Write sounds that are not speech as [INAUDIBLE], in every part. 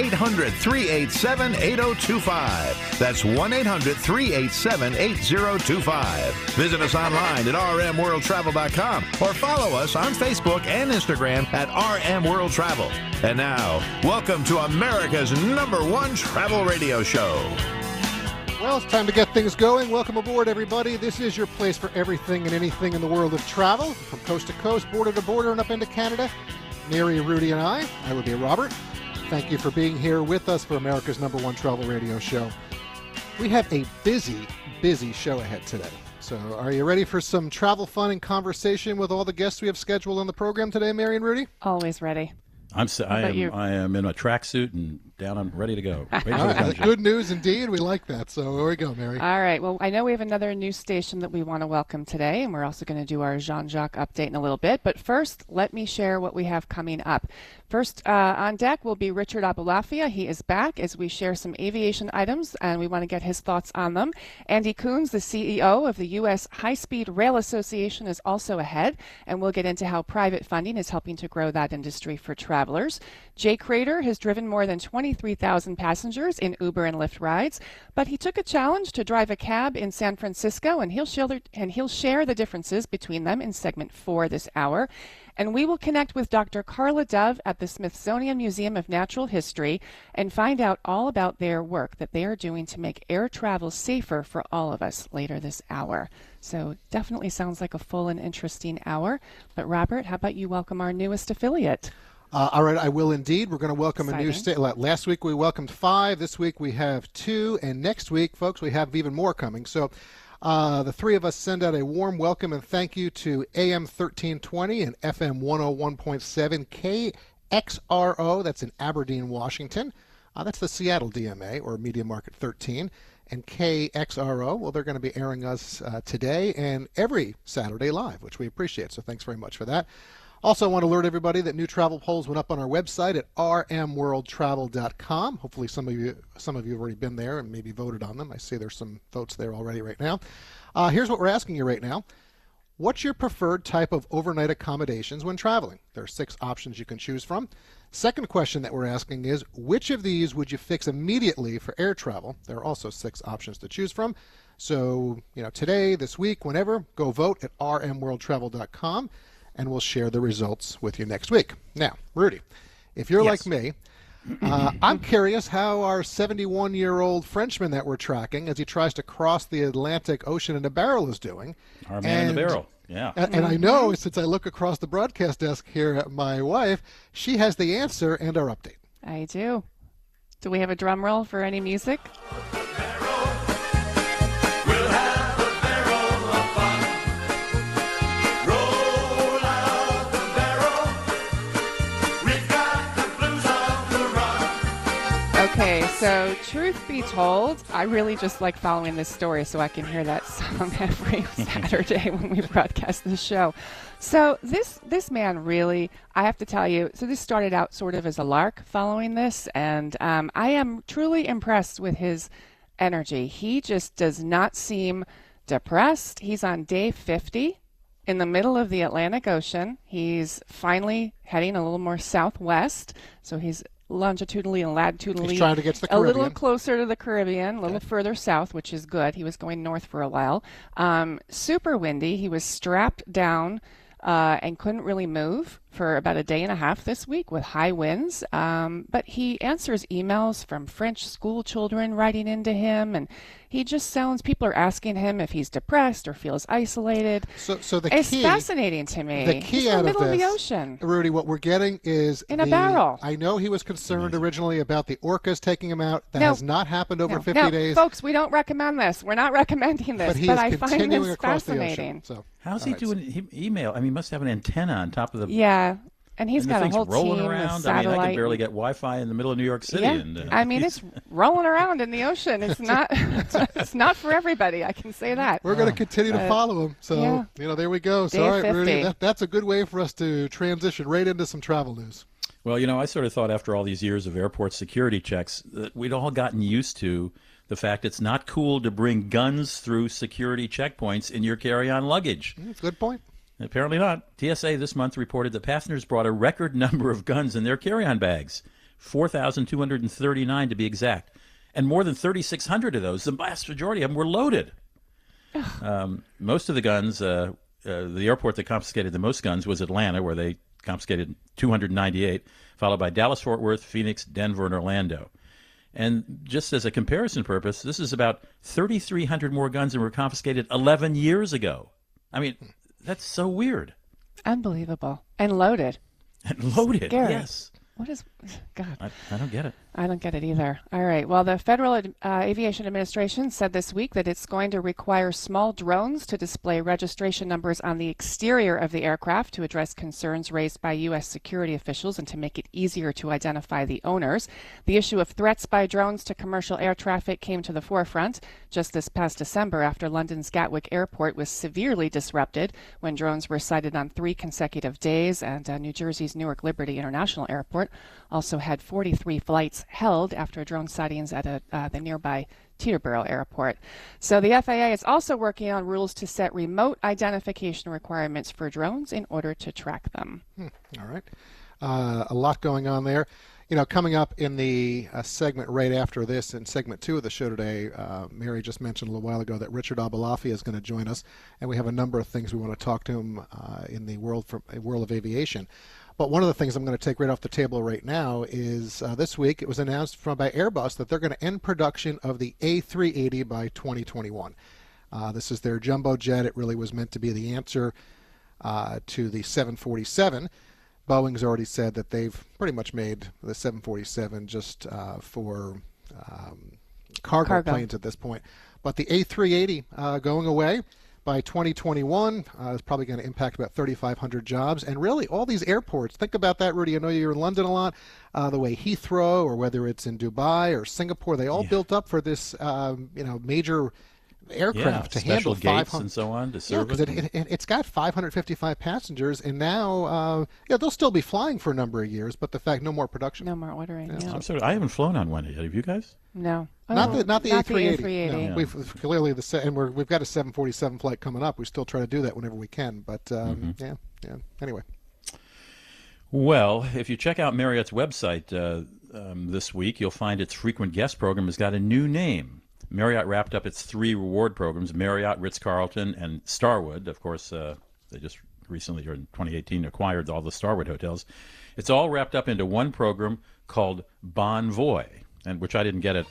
800 387 8025. That's 1 800 387 8025. Visit us online at rmworldtravel.com or follow us on Facebook and Instagram at RM World Travel. And now, welcome to America's number one travel radio show. Well, it's time to get things going. Welcome aboard, everybody. This is your place for everything and anything in the world of travel, from coast to coast, border to border, and up into Canada. Mary, Rudy, and I, I will be Robert. Thank you for being here with us for America's number one travel radio show. We have a busy, busy show ahead today. So, are you ready for some travel fun and conversation with all the guests we have scheduled on the program today, Mary and Rudy? Always ready. I'm s- I about am you? I am in a tracksuit and down and ready to go. [LAUGHS] Ready for All the right, good news indeed. We like that. So, here we go, Mary. All right. Well, I know we have another new station that we want to welcome today, and we're also going to do our Jean Jacques update in a little bit. But first, let me share what we have coming up. First uh, on deck will be Richard Aboulafia. He is back as we share some aviation items, and we want to get his thoughts on them. Andy Kunz, the CEO of the U.S. High Speed Rail Association, is also ahead, and we'll get into how private funding is helping to grow that industry for travelers. Jay Crater has driven more than 23,000 passengers in Uber and Lyft rides, but he took a challenge to drive a cab in San Francisco, and he'll and he'll share the differences between them in segment four this hour. And we will connect with Dr. Carla Dove at the Smithsonian Museum of Natural History and find out all about their work that they are doing to make air travel safer for all of us later this hour. So definitely sounds like a full and interesting hour. But Robert, how about you welcome our newest affiliate? Uh, all right, I will indeed. We're going to welcome a new state. Last week we welcomed five. This week we have two, and next week, folks, we have even more coming. So, uh, the three of us send out a warm welcome and thank you to AM 1320 and FM 101.7 KXRO. That's in Aberdeen, Washington. Uh, that's the Seattle DMA or Media Market 13. And KXRO, well, they're going to be airing us uh, today and every Saturday live, which we appreciate. So thanks very much for that. Also, I want to alert everybody that new travel polls went up on our website at rmworldtravel.com. Hopefully, some of you some of you have already been there and maybe voted on them. I see there's some votes there already right now. Uh, here's what we're asking you right now. What's your preferred type of overnight accommodations when traveling? There are six options you can choose from. Second question that we're asking is which of these would you fix immediately for air travel? There are also six options to choose from. So, you know, today, this week, whenever, go vote at rmworldtravel.com and we'll share the results with you next week. Now, Rudy, if you're like me, uh, I'm curious how our 71 year old Frenchman that we're tracking as he tries to cross the Atlantic Ocean in a barrel is doing. Our man in the barrel. Yeah. And, and I know since I look across the broadcast desk here at my wife, she has the answer and our update. I do. Do we have a drum roll for any music? So truth be told, I really just like following this story so I can hear that song [LAUGHS] every [LAUGHS] Saturday when we broadcast the show. So this this man really, I have to tell you, so this started out sort of as a lark following this, and um, I am truly impressed with his energy. He just does not seem depressed. He's on day 50 in the middle of the Atlantic Ocean. He's finally heading a little more southwest, so he's longitudinally and latitudinally He's trying to get to the a little closer to the Caribbean, a little further south, which is good. He was going north for a while. Um, super windy. He was strapped down uh, and couldn't really move for about a day and a half this week with high winds. Um, but he answers emails from French school children writing into him, and he just sounds. People are asking him if he's depressed or feels isolated. So, so the It's key, fascinating to me. the key He's in out the middle of of, the ocean. Rudy, what we're getting is In a barrel. I know he was concerned originally about the orcas taking him out. That No. has not happened over No, 50 no, days. folks, we don't recommend this. We're not [LAUGHS] recommending this, but he I is find continuing this across fascinating. the ocean. So How's all he right, doing he, email? I mean, he must have an antenna on top of the. Yeah. And he's and got the a thing's whole rolling team around. I mean. I can barely get Wi-Fi in the middle of New York City. yeah, And, uh, I mean it's [LAUGHS] rolling around in the ocean. It's not [LAUGHS] it's not for everybody. I can say that. We're going to uh, continue to But, follow him. So, yeah. you know, there we go. So, Day all right, Rudy, that, that's a good way for us to transition right into some travel news. Well, you know, I sort of thought after all these years of airport security checks that we'd all gotten used to the fact it's not cool to bring guns through security checkpoints in your carry-on luggage. That's a good point. Apparently not. TSA this month reported that passengers brought a record number of guns in their carry-on bags, 4,239 to be exact, and more than 3,600 of those, the vast majority of them, were loaded. Um, most of the guns, uh, uh, the airport that confiscated the most guns was Atlanta, where they confiscated 298, followed by Dallas, Fort Worth, Phoenix, Denver, and Orlando. And just as a comparison purpose, this is about 3,300 more guns than were confiscated 11 years ago. I mean, that's so weird. Unbelievable. And loaded. And loaded, Scary. yes. What is [LAUGHS] God? I, I don't get it. I don't get it either. All right. Well, the Federal uh, Aviation Administration said this week that it's going to require small drones to display registration numbers on the exterior of the aircraft to address concerns raised by U.S. security officials and to make it easier to identify the owners. The issue of threats by drones to commercial air traffic came to the forefront just this past December after London's Gatwick Airport was severely disrupted when drones were sighted on three consecutive days, and uh, New Jersey's Newark Liberty International Airport also had 43 flights held after drone sightings at a, uh, the nearby Teterboro Airport. So the FAA is also working on rules to set remote identification requirements for drones in order to track them. All right. Uh, a lot going on there. You know, coming up in the uh, segment right after this, in segment two of the show today, uh, Mary just mentioned a little while ago that Richard Aboulafia is going to join us, and we have a number of things we want to talk to him uh, in the world from world of aviation. But one of the things I'm going to take right off the table right now is uh, this week it was announced from by Airbus that they're going to end production of the A380 by 2021. Uh, this is their jumbo jet. It really was meant to be the answer uh, to the 747. Boeing's already said that they've pretty much made the 747 just uh, for um, cargo, Cargo. planes at this point. But the A380 uh, going away by 2021 uh, is probably going to impact about 3,500 jobs. And really, all these airports, think about that, Rudy. I know you're in London a lot. Uh, the way Heathrow, or whether it's in Dubai or Singapore, they all built up for this, um, you know, major aircraft yeah, to handle gates 500 and so on to yeah, serve because it, it, it, it's got 555 passengers, and now, uh, yeah, they'll still be flying for a number of years, but the fact no more production. No more ordering. Yeah. I'm sorry, I haven't flown on one yet. Have you guys? No. Not Oh, the not the A380. A380. No, We've clearly the se- and we're, we've got a 747 flight coming up. We still try to do that whenever we can, but um, yeah, yeah. Anyway, Well, if you check out Marriott's website uh, um, this week, you'll find its frequent guest program has got a new name. Marriott wrapped up its three reward programs Marriott, Ritz Carlton, and Starwood. Of course, uh, they just recently, or in 2018, acquired all the Starwood hotels. It's all wrapped up into one program called Bonvoy, and which I didn't get it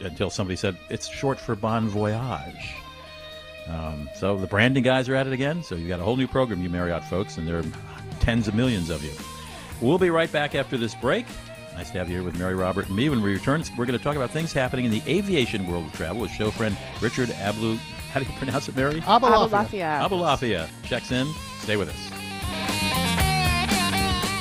until somebody said it's short for Bon Voyage. Um, so the branding guys are at it again. So you've got a whole new program, you Marriott folks, and there are tens of millions of you. We'll be right back after this break. Nice to have you here with Mary Robert and me. When we return, we're going to talk about things happening in the aviation world of travel with show friend Richard Ablu. How do you [LAUGHS] pronounce it, Mary? Aboulafia. Aboulafia. Aboulafia checks in. Stay with us.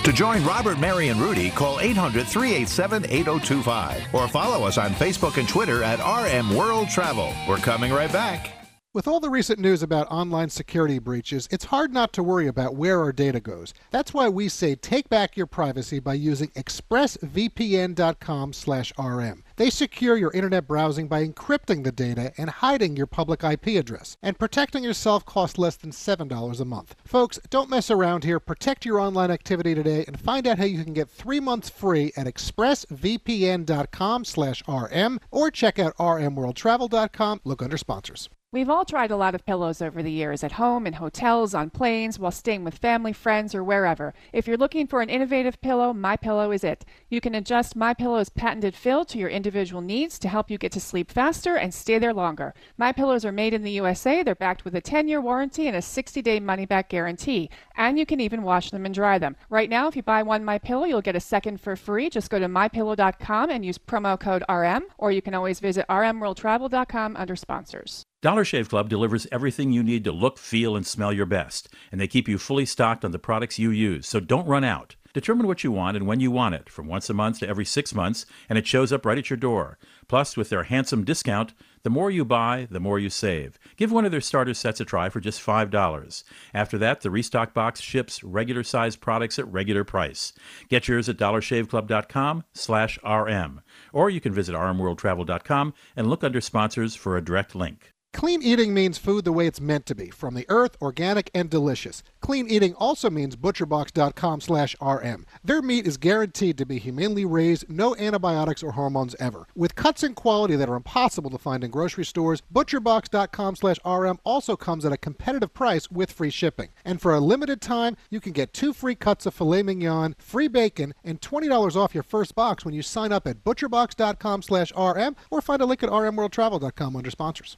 To join Robert, Mary, and Rudy, call 800 387 8025 or follow us on Facebook and Twitter at RM World Travel. We're coming right back. With all the recent news about online security breaches, it's hard not to worry about where our data goes. That's why we say take back your privacy by using expressvpn.com/rm. They secure your internet browsing by encrypting the data and hiding your public IP address. And protecting yourself costs less than $7 a month. Folks, don't mess around here. Protect your online activity today and find out how you can get 3 months free at expressvpn.com/rm or check out rmworldtravel.com. Look under sponsors. We've all tried a lot of pillows over the years, at home, in hotels, on planes, while staying with family, friends, or wherever. If you're looking for an innovative pillow, My Pillow is it. You can adjust My Pillow's patented fill to your individual needs to help you get to sleep faster and stay there longer. My Pillows are made in the USA. They're backed with a 10-year warranty and a 60-day money-back guarantee, and you can even wash them and dry them. Right now, if you buy one My Pillow, you'll get a second for free. Just go to mypillow.com and use promo code RM, or you can always visit rmworldtravel.com under sponsors. Dollar Shave Club delivers everything you need to look, feel, and smell your best, and they keep you fully stocked on the products you use, so don't run out. Determine what you want and when you want it, from once a month to every six months, and it shows up right at your door. Plus, with their handsome discount, the more you buy, the more you save. Give one of their starter sets a try for just $5. After that, the restock box ships regular sized products at regular price. Get yours at dollarshaveclub.com slash RM. Or you can visit rmworldtravel.com and look under sponsors for a direct link. Clean eating means food the way it's meant to be, from the earth, organic, and delicious. Clean eating also means butcherbox.com/rm. Their meat is guaranteed to be humanely raised, no antibiotics or hormones ever. With cuts and quality that are impossible to find in grocery stores, butcherbox.com/rm also comes at a competitive price with free shipping. And for a limited time, you can get two free cuts of filet mignon, free bacon, and $20 off your first box when you sign up at butcherbox.com/rm or find a link at rmworldtravel.com under sponsors.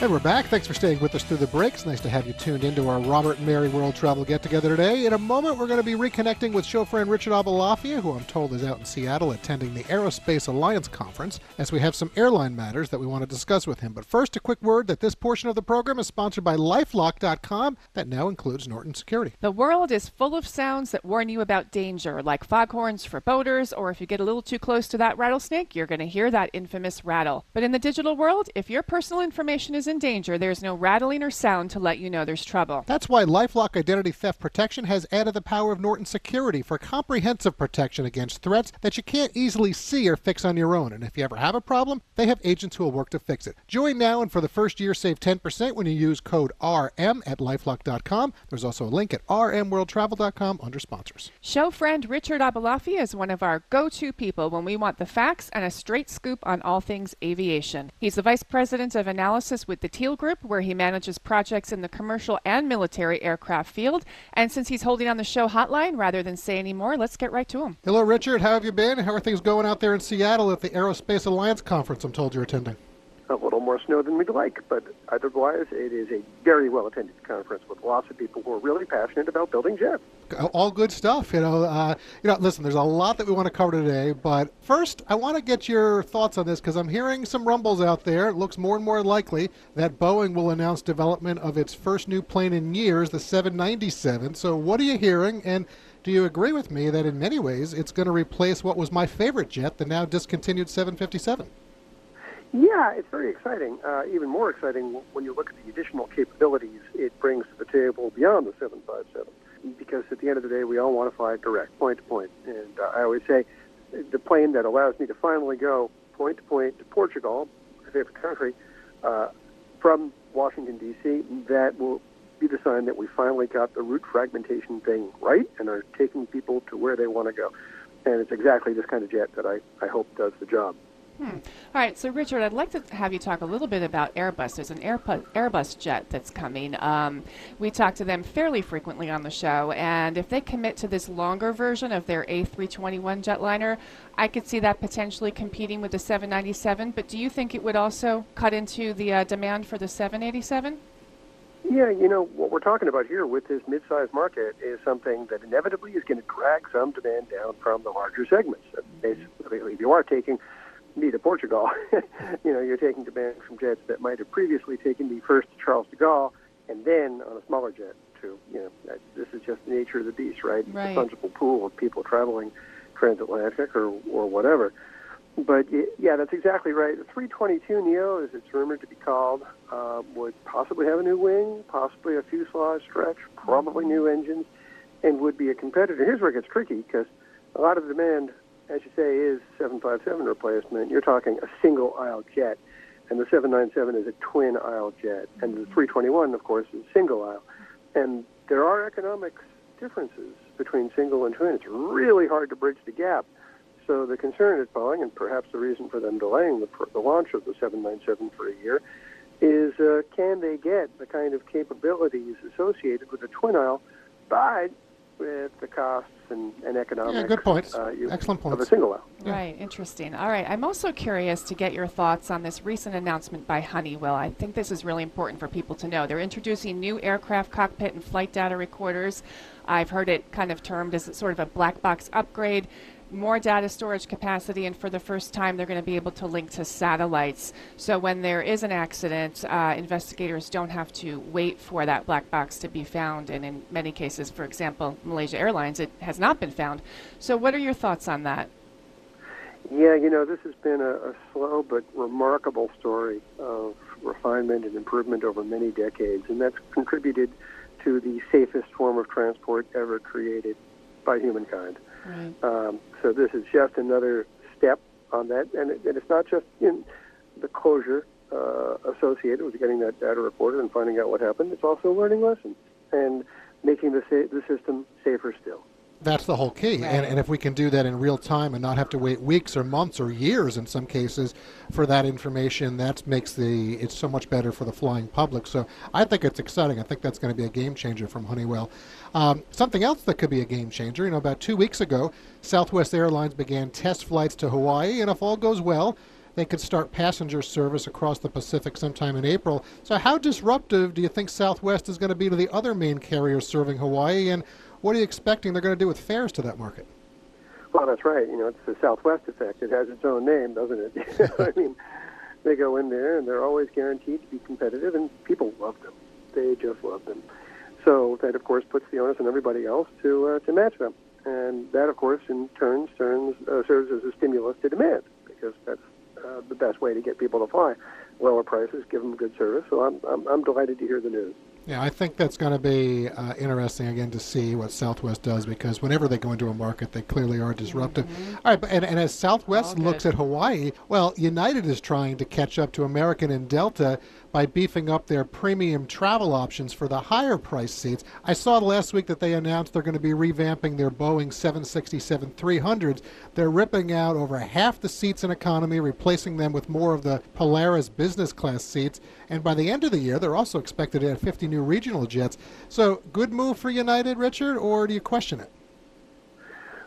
Hey, we're back. Thanks for staying with us through the breaks. Nice to have you tuned into our Robert and Mary World Travel Get Together today. In a moment, we're going to be reconnecting with show friend Richard Aboulafia, who I'm told is out in Seattle attending the Aerospace Alliance Conference, as we have some airline matters that we want to discuss with him. But first, a quick word that this portion of the program is sponsored by Lifelock.com, that now includes Norton Security. The world is full of sounds that warn you about danger, like foghorns for boaters, or if you get a little too close to that rattlesnake, you're going to hear that infamous rattle. But in the digital world, if your personal information is in danger, there's no rattling or sound to let you know there's trouble. That's why Lifelock Identity Theft Protection has added the power of Norton Security for comprehensive protection against threats that you can't easily see or fix on your own. And if you ever have a problem, they have agents who will work to fix it. Join now and for the first year save 10% when you use code RM at lifelock.com. There's also a link at rmworldtravel.com under sponsors. Show friend Richard Aboulafia is one of our go-to people when we want the facts and a straight scoop on all things aviation. He's the Vice President of Analysis with the Teal Group, where he manages projects in the commercial and military aircraft field. And since he's holding on the show hotline, rather than say any more, let's get right to him. Hello, Richard. How have you been? How are things going out there in Seattle at the Aerospace Alliance conference I'm told you're attending? A little more snow than we'd like, but otherwise, it is a very well attended conference with lots of people who are really passionate about building jets. All good stuff. You know, uh, you know. Listen, there's a lot that we want to cover today, but first, I want to get your thoughts on this because I'm hearing some rumbles out there. It looks more and more likely that Boeing will announce development of its first new plane in years, the 797. So, what are you hearing? And do you agree with me that in many ways it's going to replace what was my favorite jet, the now discontinued 757? Yeah, it's very exciting. Uh, even more exciting when you look at the additional capabilities it brings to the table beyond the 757. Because at the end of the day, we all want to fly direct, point to point. And uh, I always say the plane that allows me to finally go point to point to Portugal, my favorite country, uh, from Washington, D.C., that will be the sign that we finally got the route fragmentation thing right and are taking people to where they want to go. And it's exactly this kind of jet that I, I hope does the job. Hmm. All right, so Richard, I'd like to have you talk a little bit about Airbus. There's an Airbus, jet that's coming. Um, we talk to them fairly frequently on the show, and if they commit to this longer version of their A321 jetliner, I could see that potentially competing with the 797. But do you think it would also cut into the uh, demand for the 787? Yeah, you know, what we're talking about here with this mid-sized market is something that inevitably is going to drag some demand down from the larger segments. Basically, if you are taking me to Portugal, [LAUGHS] you know, you're taking demand from jets that might have previously taken me first to Charles de Gaulle and then on a smaller jet to, you know, this is just the nature of the beast, right? right. It's a fungible pool of people traveling transatlantic or, or whatever. But yeah, that's exactly right. The 322 Neo, as it's rumored to be called, uh, would possibly have a new wing, possibly a fuselage stretch, probably new engines, and would be a competitor. Here's where it gets tricky because a lot of the demand as you say, is 757 replacement, you're talking a single aisle jet. And the 797 is a twin aisle jet. And the 321, of course, is a single aisle. And there are economic differences between single and twin. It's really hard to bridge the gap. So the concern at Boeing, and perhaps the reason for them delaying the, the launch of the 797 for a year, is uh, can they get the kind of capabilities associated with a twin aisle, but with the costs and, and economics. Yeah, good points. Uh, you, Excellent Of a single aisle. Yeah. Right, interesting. All right, I'm also curious to get your thoughts on this recent announcement by Honeywell. I think this is really important for people to know. They're introducing new aircraft cockpit and flight data recorders. I've heard it kind of termed as sort of a black box upgrade, more data storage capacity, and for the first time, they're going to be able to link to satellites. So when there is an accident, uh, investigators don't have to wait for that black box to be found. And in many cases, for example, Malaysia Airlines, it has not been found. So, what are your thoughts on that? Yeah, you know, this has been a, a slow but remarkable story of refinement and improvement over many decades, and that's contributed to the safest form of transport ever created by humankind. Right. Um, so this is just another step on that, and, it, and it's not just in the closure uh, associated with getting that data recorded and finding out what happened. It's also learning lessons and making the sa- the system safer still. That's the whole key. And, and if we can do that in real time and not have to wait weeks or months or years in some cases for that information, that makes the it's so much better for the flying public. So I think it's exciting. I think that's going to be a game changer from Honeywell. Um, something else that could be a game changer, you know, about two weeks ago, Southwest Airlines began test flights to Hawaii, and if all goes well, they could start passenger service across the Pacific sometime in April. So, how disruptive do you think Southwest is going to be to the other main carriers serving Hawaii, and what are you expecting they're going to do with fares to that market? Well, that's right. You know, it's the Southwest effect. It has its own name, doesn't it? [LAUGHS] I mean, they go in there and they're always guaranteed to be competitive, and people love them. They just love them. So that, of course, puts the onus on everybody else to uh, to match them, and that, of course, in turn turns uh, serves as a stimulus to demand because that's uh, the best way to get people to fly. Lower prices, give them good service. So I'm I'm, I'm delighted to hear the news. Yeah, I think that's going to be uh, interesting again to see what Southwest does because whenever they go into a market, they clearly are disruptive. All right, but, and, and as Southwest looks at Hawaii, well, United is trying to catch up to American and Delta by beefing up their premium travel options for the higher price seats. I saw last week that they announced they're going to be revamping their Boeing 767 300s. They're ripping out over half the seats in economy, replacing them with more of the Polaris business class seats. And by the end of the year, they're also expected to add 50 new regional jets. So, good move for United, Richard, or do you question it?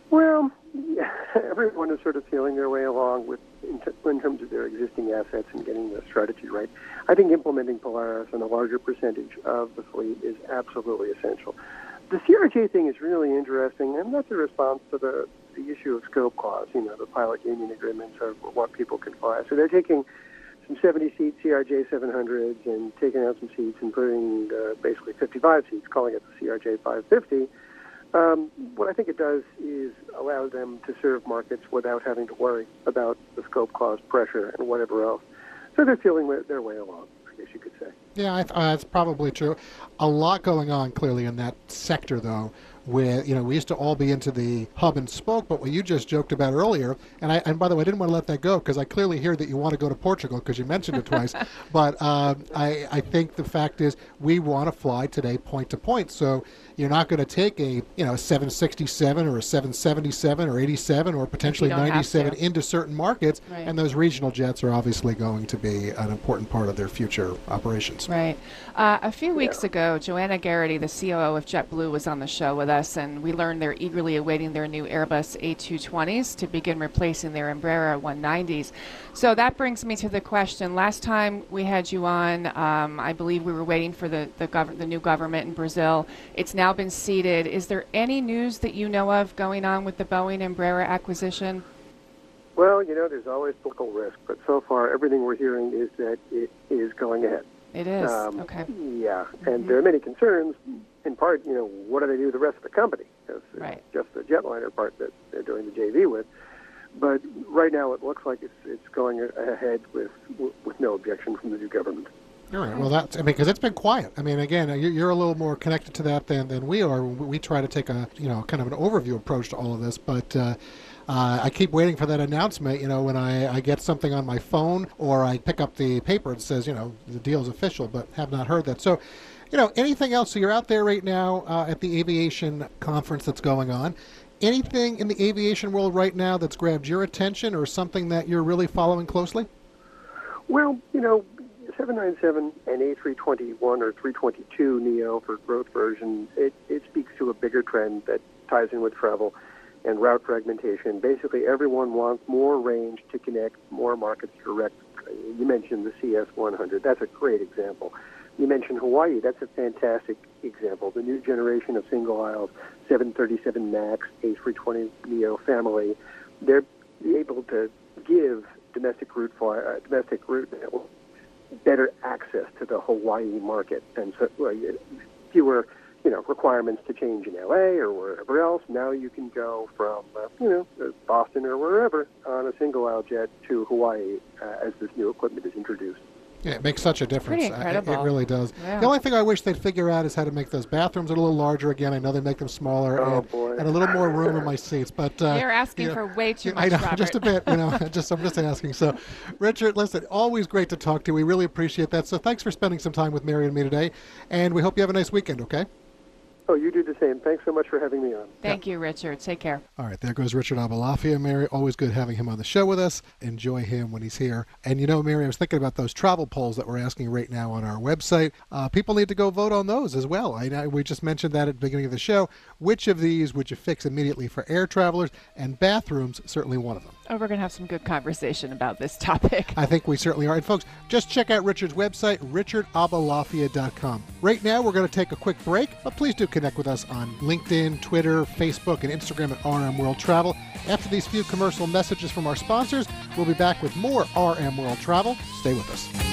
Well, yeah, [LAUGHS] everyone is sort of feeling their way along with in, t- in terms of their existing assets and getting the strategy right. I think implementing Polaris on a larger percentage of the fleet is absolutely essential. The CRJ thing is really interesting, and that's a response to the, the issue of scope clause. You know, the pilot union agreements are what people can fly. So they're taking some 70-seat CRJ 700s and taking out some seats and putting uh, basically 55 seats, calling it the CRJ 550. Um, what I think it does is allow them to serve markets without having to worry about the scope clause pressure and whatever else. So they're feeling their- their way along, I guess you could say. Yeah, I th- uh, that's probably true. A lot going on clearly in that sector, though. Where you know we used to all be into the hub and spoke, but what you just joked about earlier, and I and by the way, I didn't want to let that go because I clearly hear that you want to go to Portugal because you mentioned it twice. [LAUGHS] but um, I I think the fact is we want to fly today point to point, so you're not going to take a you know 767 or a 777 or 87 or potentially 97 into certain markets, Right. and those regional jets are obviously going to be an important part of their future operations. Right. Uh, a few weeks ago, Joanna Geraghty, the COO of JetBlue, was on the show with us, and we learned they're eagerly awaiting their new Airbus A220s to begin replacing their Embraer 190s. So that brings me to the question. Last time we had you on, um, I believe we were waiting for the the, gov- the new government in Brazil. It's now been seated. Is there any news that you know of going on with the Boeing Embraer acquisition? Well, you know, there's always political risk, but so far everything we're hearing is that it is going ahead. It is. Um, okay. Yeah, and there are many concerns. In part, you know, what do they do with the rest of the company? Because it's Right. just the jetliner part that they're doing the JV with. But right now, it looks like it's it's going ahead with with no objection from the new government. All right. Well, that's I mean, because it's been quiet. I mean, again, you're, a little more connected to that than, than we are. We try to take a you know kind of an overview approach to all of this, but uh, uh, I keep waiting for that announcement. You know, when I, I get something on my phone or I pick up the paper, and says you know the deal is official, but have not heard that. So, you know, anything else? So you're out there right now uh, at the aviation conference that's going on. Anything in the aviation world right now that's grabbed your attention or something that you're really following closely? Well, you know, 797 and A321 or 322 Neo for growth version, it, it speaks to a bigger trend that ties in with travel and route fragmentation. Basically, everyone wants more range to connect more markets direct. You mentioned the CS100. That's a great example. You mentioned Hawaii. That's a fantastic example. The new generation of single aisles, 737 MAX, A320 Neo family, they're able to give domestic route uh, domestic route better access to the Hawaii market, and so fewer you know requirements to change in LA or wherever else. Now you can go from uh, you know Boston or wherever on a single aisle jet to Hawaii uh, as this new equipment is introduced. Yeah, it makes such a difference. Pretty incredible. It, it really does. Yeah. The only thing I wish they'd figure out is how to make those bathrooms a little larger again. I know they make them smaller Oh, and, boy. and a little more room in my seats, but uh, You're asking you know, for way too yeah, much, I know, Robert. [LAUGHS] just a bit. You know, [LAUGHS] just I'm just asking. So, Richard, listen, always great to talk to you. We really appreciate that. So, thanks for spending some time with Mary and me today, and we hope you have a nice weekend. Okay. Oh, you do the same. Thanks so much for having me on. Thank you, Richard. Take care. All right, there goes Richard Aboulafia. Mary, always good having him on the show with us. Enjoy him when he's here. And you know, Mary, I was thinking about those travel polls that we're asking right now on our website. Uh, people need to go vote on those as well. I know we just mentioned that at the beginning of the show. Which of these would you fix immediately for air travelers? And bathrooms, certainly one of them. Oh, we're going to have some good conversation about this [LAUGHS] topic. I think we certainly are. And folks, just check out Richard's website, richardaboulafia.com. Right now, we're going to take a quick break, but please do connect with us on LinkedIn, Twitter, Facebook, and Instagram at RM World Travel. After these few commercial messages from our sponsors, we'll be back with more RM World Travel. Stay with us.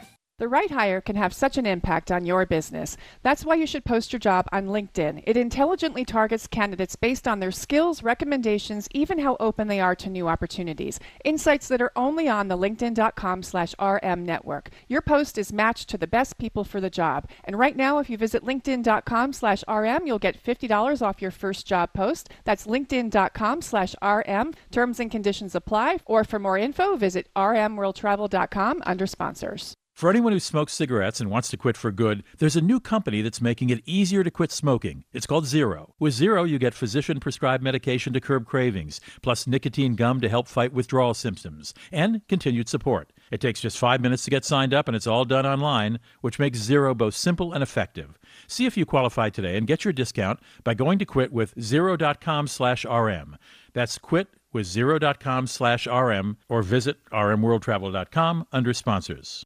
The right hire can have such an impact on your business. That's why you should post your job on LinkedIn. It intelligently targets candidates based on their skills, recommendations, even how open they are to new opportunities. Insights that are only on the linkedin.com slash RM network. Your post is matched to the best people for the job. And right now, if you visit linkedin.com slash RM, you'll get $50 off your first job post. That's linkedin.com slash RM. Terms and conditions apply. Or for more info, visit rmworldtravel.com under sponsors. For anyone who smokes cigarettes and wants to quit for good, there's a new company that's making it easier to quit smoking. It's called Zero. With Zero, you get physician prescribed medication to curb cravings, plus nicotine gum to help fight withdrawal symptoms, and continued support. It takes just five minutes to get signed up, and it's all done online, which makes Zero both simple and effective. See if you qualify today and get your discount by going to quit with zero.com slash RM. That's quit with zero.com slash RM or visit rmworldtravel.com under sponsors.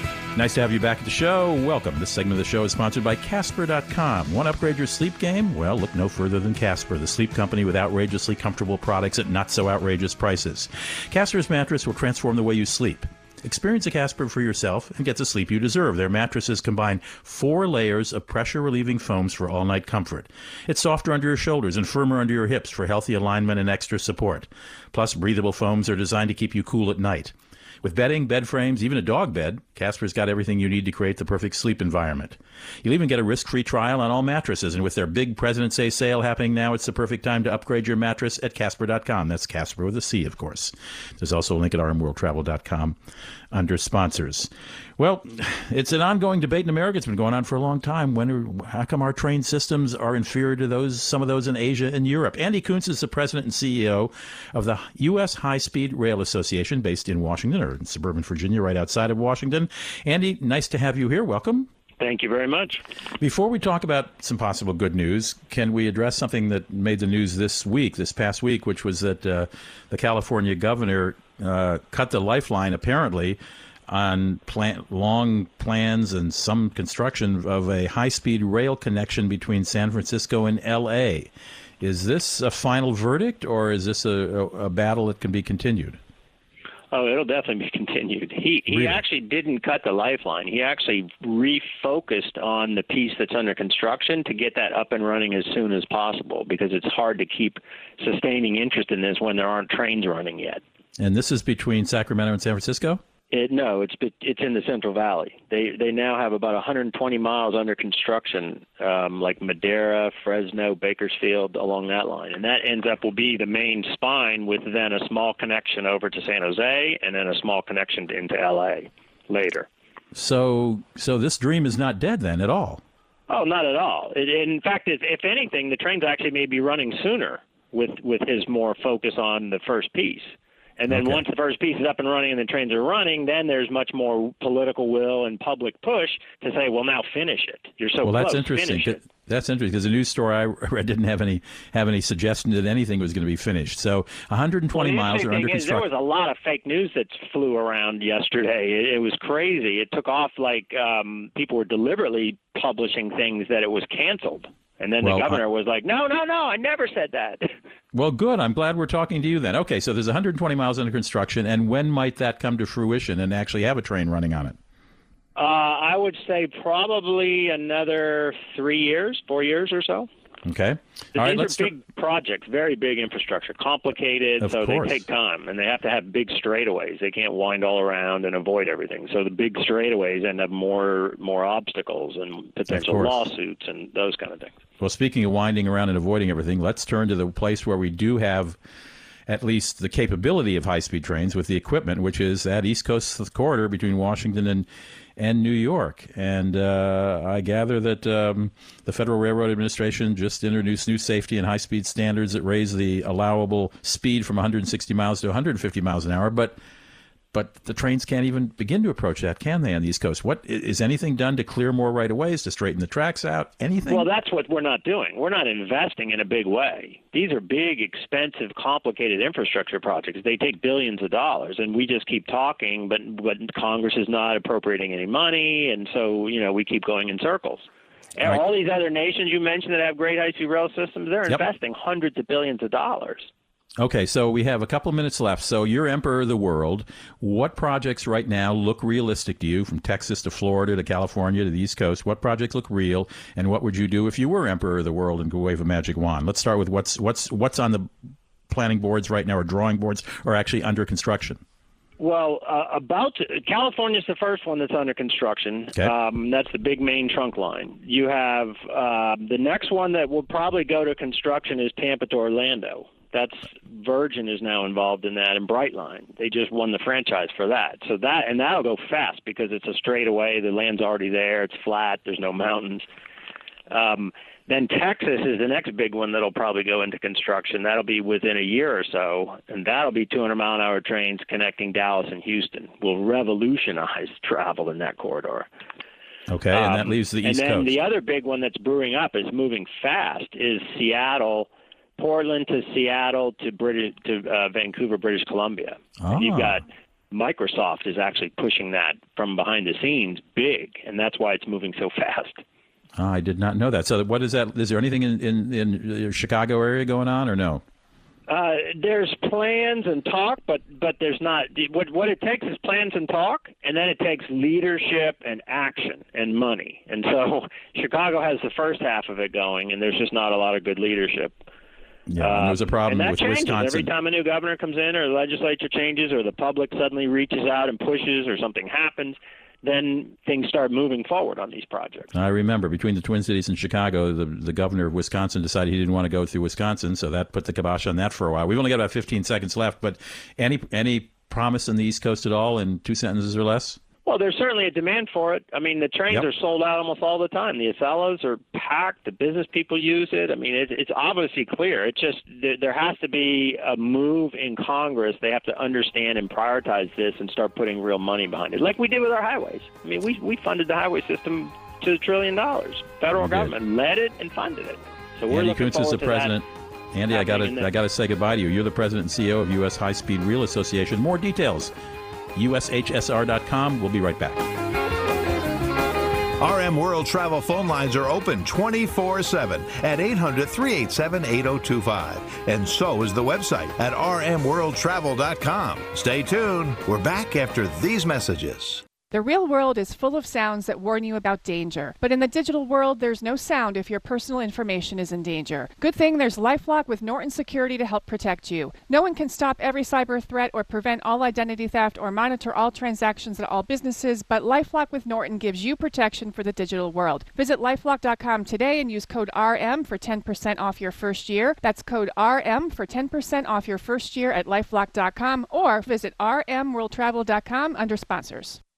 Nice to have you back at the show. Welcome. This segment of the show is sponsored by Casper.com. Want to upgrade your sleep game? Well, look no further than Casper, the sleep company with outrageously comfortable products at not so outrageous prices. Casper's mattress will transform the way you sleep. Experience a Casper for yourself and get the sleep you deserve. Their mattresses combine four layers of pressure relieving foams for all night comfort. It's softer under your shoulders and firmer under your hips for healthy alignment and extra support. Plus, breathable foams are designed to keep you cool at night. With bedding, bed frames, even a dog bed, Casper's got everything you need to create the perfect sleep environment. You'll even get a risk-free trial on all mattresses, and with their big President's Day sale happening now, it's the perfect time to upgrade your mattress at Casper.com. That's Casper with a C, of course. There's also a link at rmworldtravel.com under sponsors. Well, it's an ongoing debate in America. It's been going on for a long time. When how come our train systems are inferior to those some of those in Asia and Europe? Andy Kunz is the president and CEO of the U.S. High Speed Rail Association, based in Washington or in suburban Virginia, right outside of Washington. Andy, nice to have you here. Welcome. Thank you very much. Before we talk about some possible good news, can we address something that made the news this week, this past week, which was that uh, the California governor uh, cut the lifeline, apparently, on plan- long plans and some construction of a high speed rail connection between San Francisco and L.A. Is this a final verdict, or is this a, a, battle that can be continued? Oh, it'll definitely be [LAUGHS] continued. He he Really? actually didn't cut the lifeline. He actually refocused on the piece that's under construction to get that up and running as soon as possible because it's hard to keep sustaining interest in this when there aren't trains running yet. And this is between Sacramento and San Francisco? It, no, it's it's in the Central Valley. They they now have about 120 miles under construction, um, like Madera, Fresno, Bakersfield, along that line, and that ends up will be the main spine with then a small connection over to San Jose, and then a small connection into L.A. later. So, so this dream is not dead then at all. Oh, not at all. It, in fact, if, if anything, the trains actually may be running sooner with with his more focus on the first piece. And then Okay. once the first piece is up and running and the trains are running, then there's much more political will and public push to say, well, now finish it. You're so close well, that's interesting. That- That's interesting because the news story I [LAUGHS] read didn't have any have any suggestion that anything was going to be finished. So 120 Well, miles are under construction. there was a lot of fake news that flew around yesterday. It, it was crazy. It took off like um, people were deliberately publishing things that it was canceled. And then Well, the I- governor was like, no, no, no, I never said that. [LAUGHS] Well, good. I'm glad we're talking to you then. Okay, so there's 120 miles under construction, and when might that come to fruition and actually have a train running on it? Uh, I would say probably another three years, four years or so. Okay. These All right. are big projects, very big infrastructure, complicated, Of so course. they take time, and they have to have big straightaways. They can't wind all around and avoid everything. So the big straightaways end up more more obstacles and potential lawsuits and those kind of things. Well, speaking of winding around and avoiding everything, let's turn to the place where we do have at least the capability of high-speed trains with the equipment, which is that East Coast corridor between Washington and and New York. And uh, I gather that um, the Federal Railroad Administration just introduced new safety and high-speed standards that raise the allowable speed from 160 miles to 150 miles an hour, but but the trains can't even begin to approach that, can they, on the East Coast? What is anything done to clear more right of ways, to straighten the tracks out? Anything? Well, that's what we're not doing. We're not investing in a big way. These are big, expensive, complicated infrastructure projects. They take billions of dollars, and we just keep talking, but but Congress is not appropriating any money, and so you know we keep going in circles. And Right. All these other nations you mentioned that have great high-speed rail systems, they're Yep. investing hundreds of billions of dollars. Okay, so we have a couple of minutes left. So you're emperor of the world. What projects right now look realistic to you, from Texas to Florida to California to the East Coast? What projects look real, and what would you do if you were emperor of the world and could wave a magic wand? Let's start with what's what's what's on the planning boards right now, or drawing boards, or actually under construction. Well, uh, about California's the first one that's under construction. Okay. Um, that's the big main trunk line. You have uh, the next one that will probably go to construction is Tampa to Orlando. That's Virgin is now involved in that, and Brightline. They just won the franchise for that. So that and that'll go fast because it's a straightaway. The land's already there. It's flat. There's no mountains. Um, then Texas is the next big one that'll probably go into construction. That'll be within a year or so, and that'll be 200 mile an hour trains connecting Dallas and Houston. Will revolutionize [LAUGHS] travel in that corridor. Okay, and that Um, leaves the East and then Coast. the other big one that's brewing up is moving fast is Seattle, Portland to Seattle to British to uh, Vancouver, British Columbia. And You've Ah. got Microsoft is actually pushing that from behind the scenes big, and that's why it's moving so [LAUGHS] fast. Ah, I did not know that. So what is that? Is there anything in, in, in the Chicago area going on, or no? Uh, there's plans and talk, but but there's not. What what it takes is plans and talk, and then it takes leadership and action and money. And so [LAUGHS] Chicago has the first half of it going, and there's just not a lot of good leadership. Yeah, and there's a Um, problem and that with changes Wisconsin. every time a new governor comes in, or the legislature changes, or the public suddenly reaches out and pushes, or something happens. Then things start moving forward on these projects. I remember between the Twin Cities and Chicago, the the governor of Wisconsin decided he didn't want to go through Wisconsin, so that put the kibosh on that for a while. We've only got about 15 seconds left, but any any promise on the East Coast at all in two sentences or less? Well, there's certainly a demand for it. I mean, the trains Yep. are sold out almost all the time. The Acelas are packed. The business people use it. I mean, it, it's obviously clear. It just there, there has to be a move in Congress. They have to understand and prioritize this and start putting real money behind it, like we did with our highways. I mean, we we funded the highway system to a trillion dollars. Federal government led it and funded it. So we're Andy Kunz is the president. Andy, I got to I got to say goodbye to you. You're the president and CEO of U.S. High Speed Rail Association. More details, ushsr.com. We'll be right back. RM World Travel phone lines are open 24 7 at 800 387 8025. And so is the website at rmworldtravel.com. Stay tuned. We're back after these messages. The real world is full of sounds that warn you about danger. But in the digital world, there's no sound if your personal information is in danger. Good thing there's Lifelock with Norton Security to help protect you. No one can stop every cyber threat or prevent all identity theft or monitor all transactions at all businesses, but Lifelock with Norton gives you protection for the digital world. Visit lifelock.com today and use code RM for 10% off your first year. That's code RM for 10% off your first year at lifelock.com or visit rmworldtravel.com under sponsors.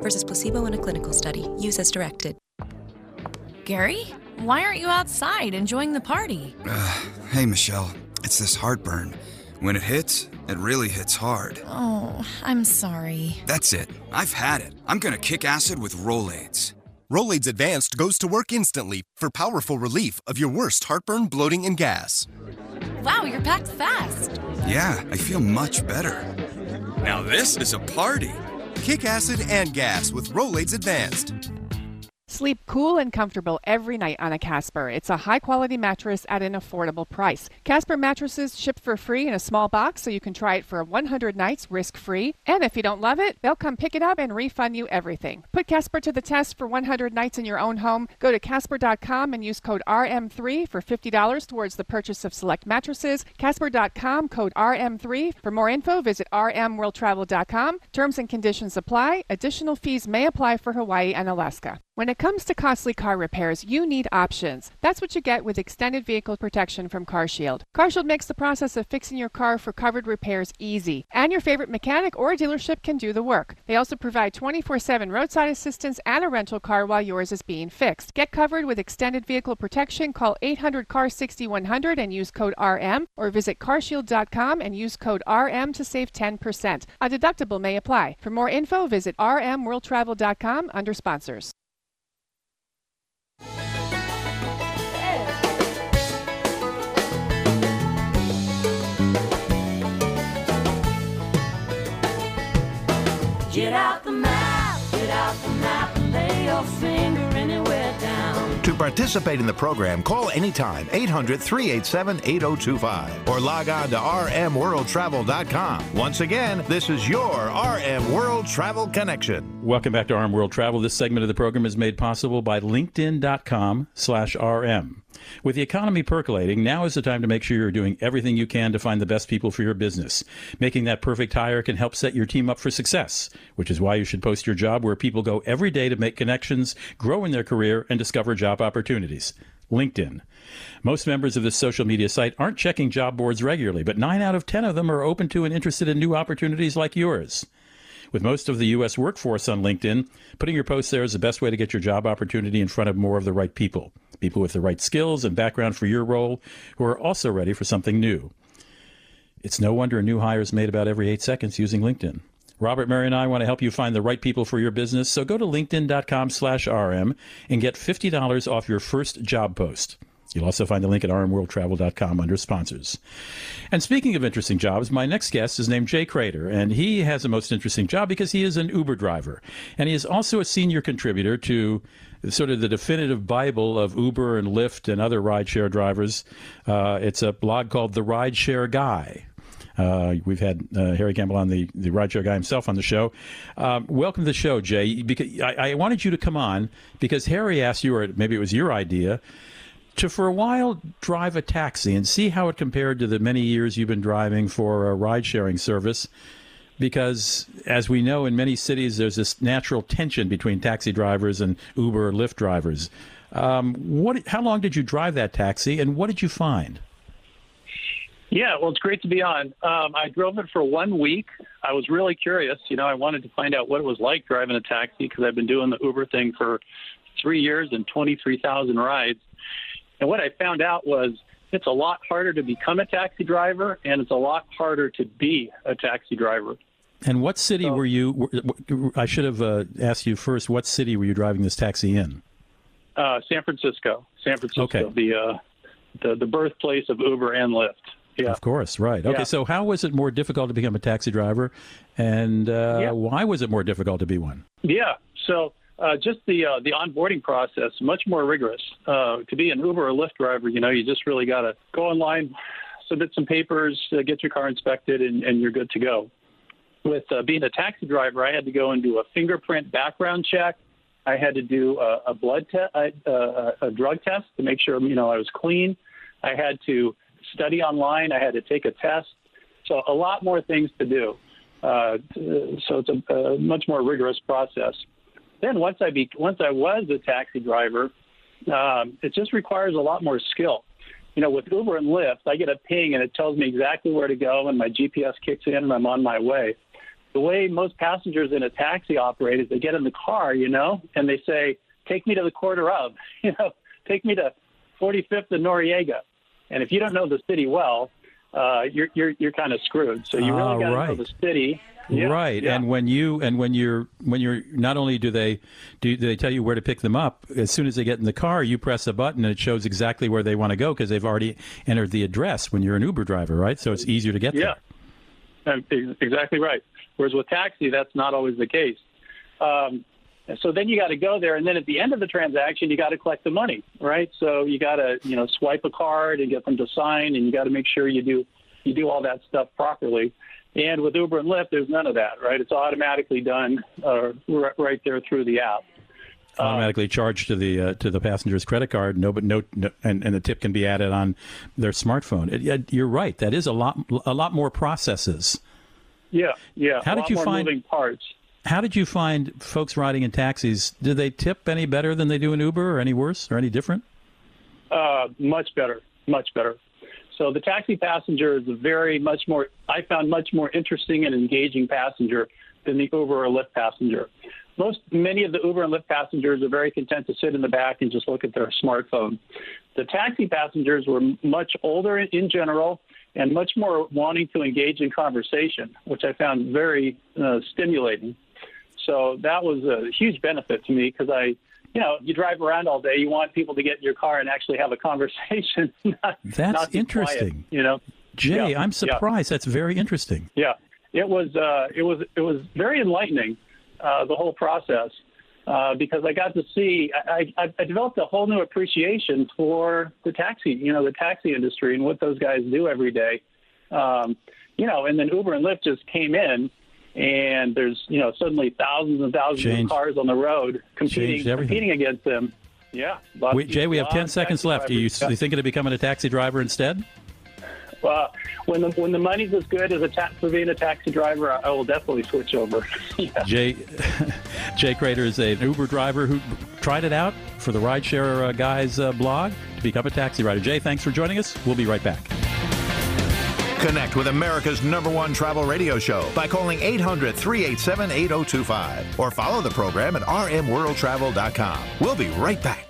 Versus placebo in a clinical study. Use as directed. Gary, why aren't you outside enjoying the party? [SIGHS] hey, Michelle. It's this heartburn. When it hits, it really hits hard. Oh, I'm sorry. That's it. I've had it. I'm gonna kick acid with Rolaids. Rolaids Advanced goes to work instantly for powerful relief of your worst heartburn, bloating, and gas. Wow, you're packed fast. Yeah, I feel much better. Now this is a party. Kick acid and gas with Rolaids Advanced. Sleep cool and comfortable every night on a Casper. It's a high quality mattress at an affordable price. Casper mattresses ship for free in a small box so you can try it for 100 nights risk free. And if you don't love it, they'll come pick it up and refund you everything. Put Casper to the test for 100 nights in your own home. Go to Casper.com and use code RM3 for $50 towards the purchase of select mattresses. Casper.com, code RM3. For more info, visit RMWorldTravel.com. Terms and conditions apply. Additional fees may apply for Hawaii and Alaska. When it comes to costly car repairs, you need options. That's what you get with extended vehicle protection from CarShield. CarShield makes the process of fixing your car for covered repairs easy, and your favorite mechanic or dealership can do the work. They also provide 24/7 roadside assistance and a rental car while yours is being fixed. Get covered with extended vehicle protection. Call 800 CAR 6100 and use code RM, or visit carshield.com and use code RM to save 10%. A deductible may apply. For more info, visit rmworldtravel.com under sponsors. To participate in the program, call anytime 800 387 8025 or log on to rmworldtravel.com. Once again, this is your RM World Travel Connection. Welcome back to RM World Travel. This segment of the program is made possible by LinkedIn.com slash RM. With the economy percolating, now is the time to make sure you're doing everything you can to find the best people for your business. Making that perfect hire can help set your team up for success, which is why you should post your job where people go every day to make connections, grow in their career, and discover job opportunities. LinkedIn. Most members of this social media site aren't checking job boards regularly, but 9 out of 10 of them are open to and interested in new opportunities like yours. With most of the U.S. workforce on LinkedIn, putting your post there is the best way to get your job opportunity in front of more of the right people. People with the right skills and background for your role who are also ready for something new. It's no wonder a new hire is made about every eight seconds using LinkedIn. Robert, Mary, and I want to help you find the right people for your business, so go to linkedin.com slash RM and get $50 off your first job post. You'll also find the link at rmworldtravel.com under sponsors. And speaking of interesting jobs, my next guest is named Jay Cradeur, and he has a most interesting job because he is an Uber driver. And he is also a senior contributor to sort of the definitive Bible of Uber and Lyft and other rideshare drivers. Uh, it's a blog called The Rideshare Guy. Uh, we've had uh, Harry Campbell on the the rideshare guy himself on the show. Um, welcome to the show, Jay. Because I, I wanted you to come on because Harry asked you, or maybe it was your idea, to for a while drive a taxi and see how it compared to the many years you've been driving for a ride sharing service because as we know in many cities there's this natural tension between taxi drivers and uber or lyft drivers um, what how long did you drive that taxi and what did you find Yeah, well, it's great to be on. Um, I drove it for one week. I was really curious. You know, I wanted to find out what it was like driving a taxi because I've been doing the Uber thing for three years and 23,000 rides. And what I found out was it's a lot harder to become a taxi driver and it's a lot harder to be a taxi driver. And what city were you i should have uh, asked you first what city were you driving this taxi in Uh, San Francisco, San Francisco, Okay. the, uh, the the birthplace of Uber and Lyft. Yeah. Of course, right. Okay, Yeah. so how was it more difficult to become a taxi driver, and uh, Yeah. why was it more difficult to be one? Yeah. So uh, just the uh, the onboarding process much more rigorous. Uh, to be an Uber or Lyft driver, you know, you just really got to go online, submit some papers, uh, get your car inspected, and, and you're good to go. With uh, being a taxi driver, I had to go and do a fingerprint background check. I had to do a, a blood test, uh, a drug test to make sure you know I was clean. I had to study online. I had to take a test. So a lot more things to do. Uh, so it's a, a much more rigorous process. Then once I be once I was a taxi driver, um, it just requires a lot more skill. You know, with Uber and Lyft, I get a ping and it tells me exactly where to go, and my GPS kicks in, and I'm on my way. The way most passengers in a taxi operate is they get in the car, you know, and they say, "Take me to the quarter of," [LAUGHS] you know, "Take me to 45th and Noriega." And if you don't know the city well, uh, you're you're you're kind of screwed. So you Ah, really got to know the city. Yeah, right, yeah. and when you and when you're when you're not only do they do they tell you where to pick them up as soon as they get in the car, you press a button and it shows exactly where they want to go because they've already entered the address when you're an Uber driver, right? So it's easier to get there. Yeah, exactly right. Whereas with taxi, that's not always the case. Um, so then you got to go there, and then at the end of the transaction, you got to collect the money, right? So you got to you know swipe a card and get them to sign, and you got to make sure you do you do all that stuff properly. And with Uber and Lyft, there's none of that, right? It's automatically done uh, r- right there through the app. there. Automatically charged to the uh, to the passenger's credit card. No, but no, no and, and the tip can be added on their smartphone. It, yeah, you're right. That is a lot a lot more processes. Yeah, yeah. How did you find- moving parts? How did you find folks riding in taxis? Do they tip any better than they do in Uber, or any worse, or any different? Uh, much better, much better. So the taxi passenger is a very much more, I found much more interesting and engaging passenger than the Uber or Lyft passenger. Most, many of the Uber and Lyft passengers are very content to sit in the back and just look at their smartphone. The taxi passengers were much older in general and much more wanting to engage in conversation, which I found very uh, stimulating. So that was a huge benefit to me because I, you know, you drive around all day, you want people to get in your car and actually have a conversation. [LAUGHS] not, That's not interesting. Quiet, you know, Jay, Yeah, I'm yeah. surprised. That's very interesting. Yeah, it was uh, it was it was very enlightening uh, the whole process uh, because I got to see I, I, I developed a whole new appreciation for the taxi you know the taxi industry and what those guys do every day. Um, you know, and then Uber and Lyft just came in. And there's, you know, suddenly thousands and thousands Changed- of cars on the road competing, competing against them. Yeah. We, Jay, we have 10 seconds left. Are you, drivers. you thinking of becoming a taxi driver instead? Uh, when the when the money's as good as a ta- for being a taxi driver, I, I will definitely switch over. [LAUGHS] yeah. Jay, [LAUGHS] Jay Cradeur is an Uber driver who tried it out for the Rideshare uh, Guys uh, blog to become a taxi rider. Jay, thanks for joining us. We'll be right back. Connect with America's number one travel radio show by calling 800 387 8025 or follow the program at rmworldtravel.com. We'll be right back.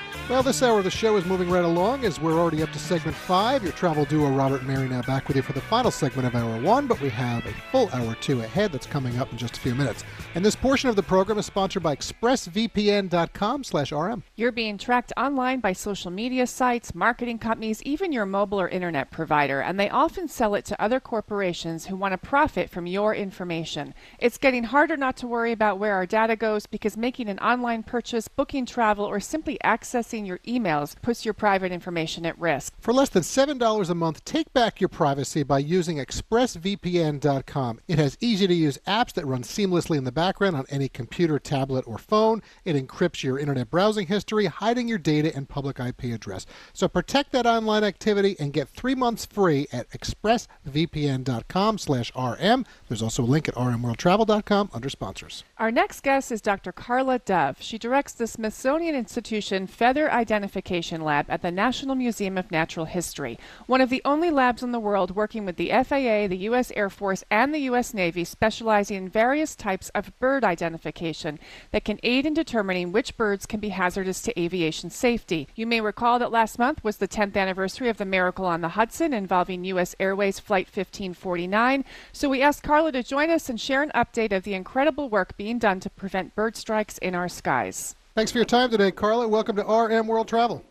Well, this hour of the show is moving right along as we're already up to segment five. Your travel duo, Robert and Mary, now back with you for the final segment of hour one, but we have a full hour two ahead that's coming up in just a few minutes. And this portion of the program is sponsored by expressvpn.com slash RM. You're being tracked online by social media sites, marketing companies, even your mobile or internet provider, and they often sell it to other corporations who want to profit from your information. It's getting harder not to worry about where our data goes because making an online purchase, booking travel, or simply accessing your emails puts your private information at risk. For less than $7 a month, take back your privacy by using expressvpn.com. It has easy to use apps that run seamlessly in the background on any computer, tablet, or phone. It encrypts your internet browsing history, hiding your data and public IP address. So protect that online activity and get three months free at expressvpn.com slash rm. There's also a link at rmworldtravel.com under sponsors. Our next guest is Dr. Carla Dove. She directs the Smithsonian Institution Feather Identification Lab at the National Museum of Natural History, one of the only labs in the world working with the FAA, the U.S. Air Force, and the U.S. Navy specializing in various types of bird identification that can aid in determining which birds can be hazardous to aviation safety. You may recall that last month was the 10th anniversary of the Miracle on the Hudson involving U.S. Airways Flight 1549, so we asked Carla to join us and share an update of the incredible work being done to prevent bird strikes in our skies. Thanks for your time today, Carla. Welcome to RM World Travel.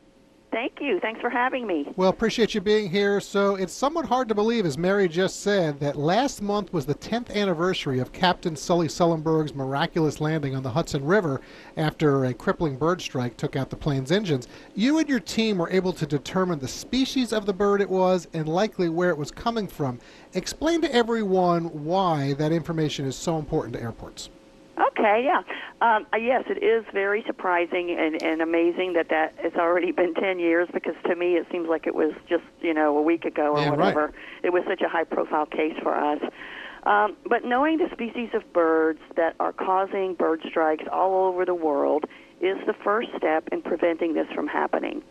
Thank you. Thanks for having me. Well, appreciate you being here. So it's somewhat hard to believe, as Mary just said, that last month was the 10th anniversary of Captain Sully Sullenberg's miraculous landing on the Hudson River after a crippling bird strike took out the plane's engines. You and your team were able to determine the species of the bird it was and likely where it was coming from. Explain to everyone why that information is so important to airports. Okay, yeah. Um, uh, yes, it is very surprising and, and amazing that that it's already [LAUGHS] been 10 years because to me it seems like it was just, you know, a week ago or Yeah, right. whatever. It was such a high profile case for us. Um, but knowing the species of birds that are causing bird strikes all over the world is the first step in preventing this from happening.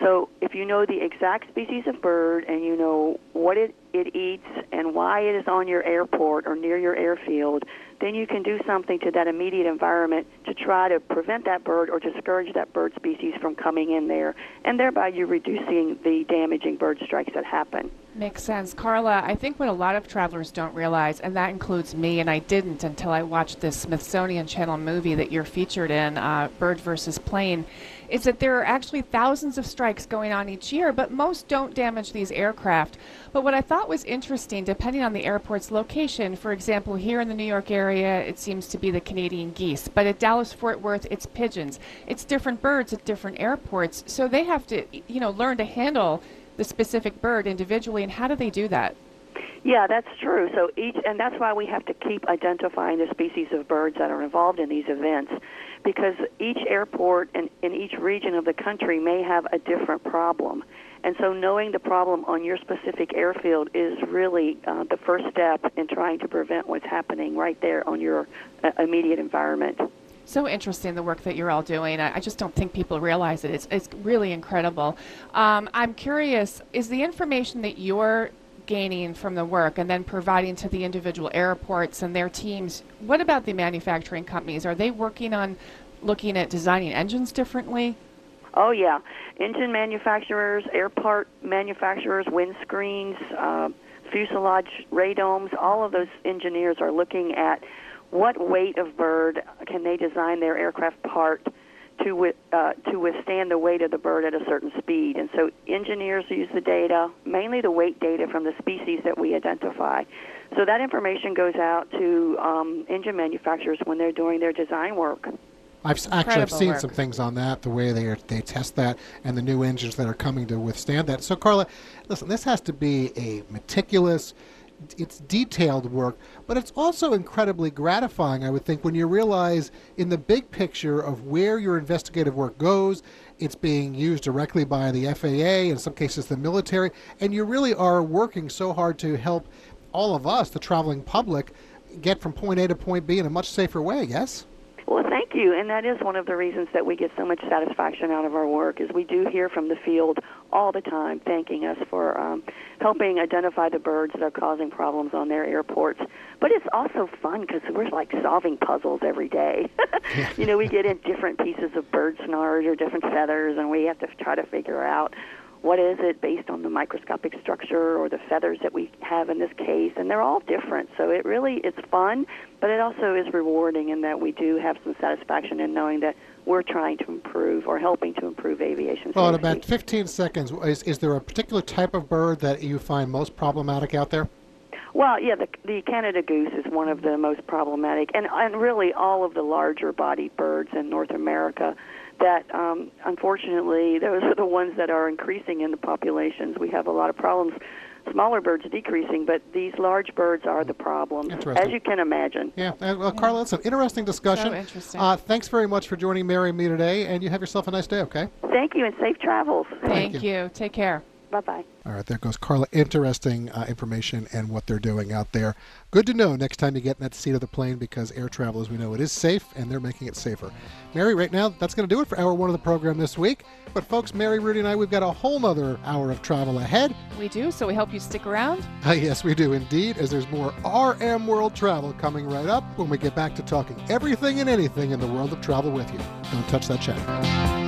So if you know the exact species of bird and you know what it, it eats and why it is on your airport or near your airfield, then you can do something to that immediate environment to try to prevent that bird or discourage that bird species from coming in there. And thereby you're reducing the damaging bird strikes that happen. Makes sense. Carla, I think what a lot of travelers don't realize, and that includes me, and I didn't until I watched this Smithsonian Channel movie that you're featured in, uh, Bird versus Plane, is that there are actually thousands of strikes going on each year, but most don't damage these aircraft. But what I thought was interesting, depending on the airport's location, for example, here in the New York area, it seems to be the Canadian geese, but at Dallas Fort Worth, it's pigeons. It's different birds at different airports, so they have to, you know, learn to handle the specific bird individually, and how do they do that? Yeah, that's true. So each, and that's why we have to keep identifying the species of birds that are involved in these events, because each airport and in each region of the country may have a different problem. And so knowing the problem on your specific airfield is really uh, the first step in trying to prevent what's happening right there on your uh, immediate environment. So interesting the work that you're all doing. I, I just don't think people realize it. It's, it's really incredible. Um, I'm curious, is the information that you're gaining from the work and then providing to the individual airports and their teams, what about the manufacturing companies? Are they working on looking at designing engines differently? Oh yeah, engine manufacturers, air part manufacturers, windscreens, uh, fuselage radomes. All of those engineers are looking at what weight of bird can they design their aircraft part to wi- uh, to withstand the weight of the bird at a certain speed. And so engineers use the data, mainly the weight data from the species that we identify. So that information goes out to um, engine manufacturers when they're doing their design work. I've s- actually I've seen work. some things on that, the way they are, they test that, and the new engines that are coming to withstand that. So, Carla, listen, this has to be a meticulous, it's detailed work, but it's also incredibly gratifying, I would think, when you realize in the big picture of where your investigative work goes, it's being used directly by the FAA, in some cases the military, and you really are working so hard to help all of us, the traveling public, get from point A to point B in a much safer way. Yes. Well, thank you. And that is one of the reasons that we get so much satisfaction out of our work is we do hear from the field all the time thanking us for um, helping identify the birds that are causing problems on their airports. But it's also fun because we're like solving puzzles every day. [LAUGHS] you know, we get in different pieces of bird snarge or different feathers, and we have to try to figure out what is it based on the microscopic structure or the feathers that we have in this case and they're all different so it really it's fun but it also is rewarding in that we do have some satisfaction in knowing that we're trying to improve or helping to improve aviation Well, in safety. about 15 seconds, is, is there a particular type of bird that you find most problematic out there? Well, yeah, the the Canada goose is one of the most problematic, and and really all of the larger bodied birds in North America. That um, unfortunately, those are the ones that are increasing in the populations. We have a lot of problems. Smaller birds decreasing, but these large birds are the problem, as you can imagine. Yeah, uh, well, Carla, it's an interesting discussion. So interesting. Uh, thanks very much for joining Mary and me today, and you have yourself a nice day, okay? Thank you, and safe travels. Thank, you. Take care. Bye bye. All right, there goes Carla. Interesting uh, information and what they're doing out there. Good to know next time you get in that seat of the plane because air travel, as we know, it is safe and they're making it safer. Mary, right now, that's going to do it for hour one of the program this week. But, folks, Mary, Rudy, and I, we've got a whole nother hour of travel ahead. We do, so we hope you stick around. Uh, yes, we do indeed, as there's more RM World Travel coming right up when we get back to talking everything and anything in the world of travel with you. Don't touch that channel.